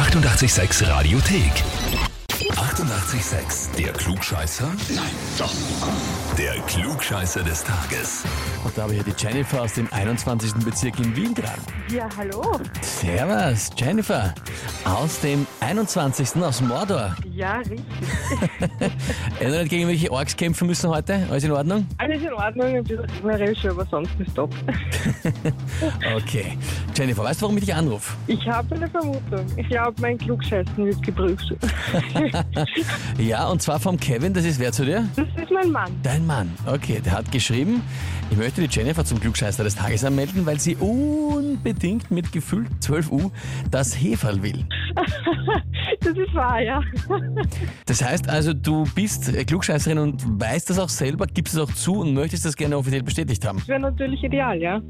886 Radiothek. 88,6. Der Klugscheißer? Nein, doch. Der Klugscheißer des Tages. Und da habe ich ja die Jennifer aus dem 21. Bezirk in Wien dran. Ja, hallo. Servus, Jennifer. Aus dem 21. aus Mordor. Ja, richtig. Nicht gegen welche Orks kämpfen müssen heute? Alles in Ordnung? Alles in Ordnung, ein bisschen regnerisch, aber sonst ist top. Okay. Jennifer, weißt du, warum ich dich anrufe? Ich habe eine Vermutung. Ich glaube, mein Klugscheißen wird geprüft. Ja, und zwar vom Kevin, das ist wer zu dir? Das ist mein Mann. Dein Mann. Okay, der hat geschrieben, ich möchte die Jennifer zum Klugscheißer des Tages anmelden, weil sie unbedingt mit gefühlt 12 U das Heferl will. Das ist wahr, ja. Das heißt also, du bist äh, Klugscheißerin und weißt das auch selber, gibst es auch zu und möchtest das gerne offiziell bestätigt haben. Das wäre natürlich ideal, ja.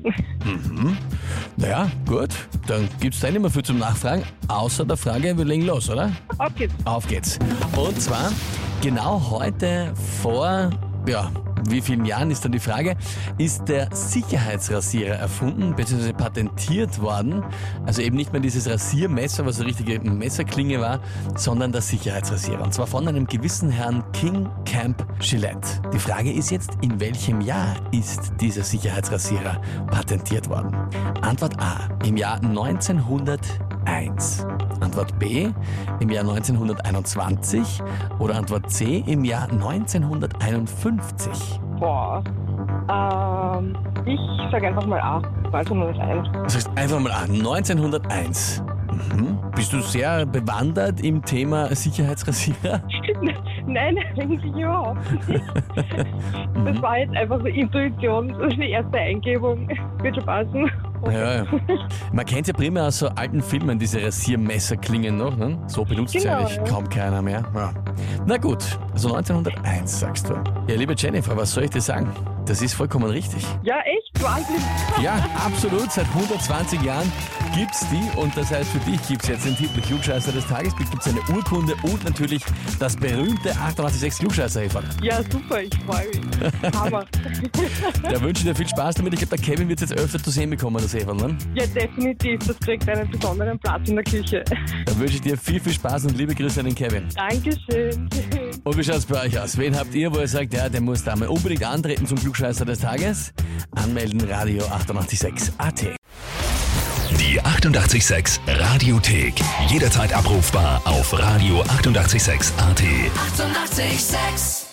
Naja, gut, dann gibt es da nicht mehr viel zum Nachfragen, außer der Frage, wir legen los, oder? Auf geht's. Auf geht's. Und zwar genau heute vor, ja, wie vielen Jahren ist dann die Frage, ist der Sicherheitsrasierer erfunden bzw. patentiert worden. Also eben nicht mehr dieses Rasiermesser, was eine richtige Messerklinge war, sondern der Sicherheitsrasierer. Und zwar von einem gewissen Herrn King Camp Gillette. Die Frage ist jetzt, in welchem Jahr ist dieser Sicherheitsrasierer patentiert worden? Antwort A, im Jahr 1901. Antwort B im Jahr 1921 oder Antwort C im Jahr 1951. Boah. Ähm, ich sage einfach mal A. Also nur das ein. Das heißt einfach mal an, 1901. Mhm. Bist du sehr bewandert im Thema Sicherheitsrasierer? Nein, eigentlich überhaupt nicht. Das war jetzt einfach so Intuition, das ist die erste Eingebung. Wird schon passen. Ja, ja. Man kennt ja primär aus so alten Filmen diese Rasiermesserklingen noch. Ne? So benutzt Genau, eigentlich ja. kaum keiner mehr. Ja. Na gut, also 1901 sagst du. Ja, liebe Jennifer, was soll ich dir sagen? Das ist vollkommen richtig. Ja, echt? Wahnsinn. Ja, absolut. Seit 120 Jahren gibt's die und das heißt für dich gibt's jetzt den Titel Klugscheißer des Tages, gibt's eine Urkunde und natürlich das berühmte 886 klugscheißer -Häferl. Ja, super, ich freue mich. Hammer. Da wünsche ich dir viel Spaß damit. Ich glaube, der Kevin wird jetzt öfter zu sehen bekommen, das Häferl. Ne? Ja, definitiv. Das kriegt einen besonderen Platz in der Küche. Da wünsche ich dir viel, viel Spaß und liebe Grüße an den Kevin. Dankeschön. Und wie schaut's bei euch aus? Wen habt ihr, wo ihr sagt, ja, der muss da mal unbedingt antreten zum Klugscheißer des Tages? Anmelden, Radio 886 AT. Die 88,6 Radiothek. Jederzeit abrufbar auf radio886.at. 88,6. Eighty-eight, sex.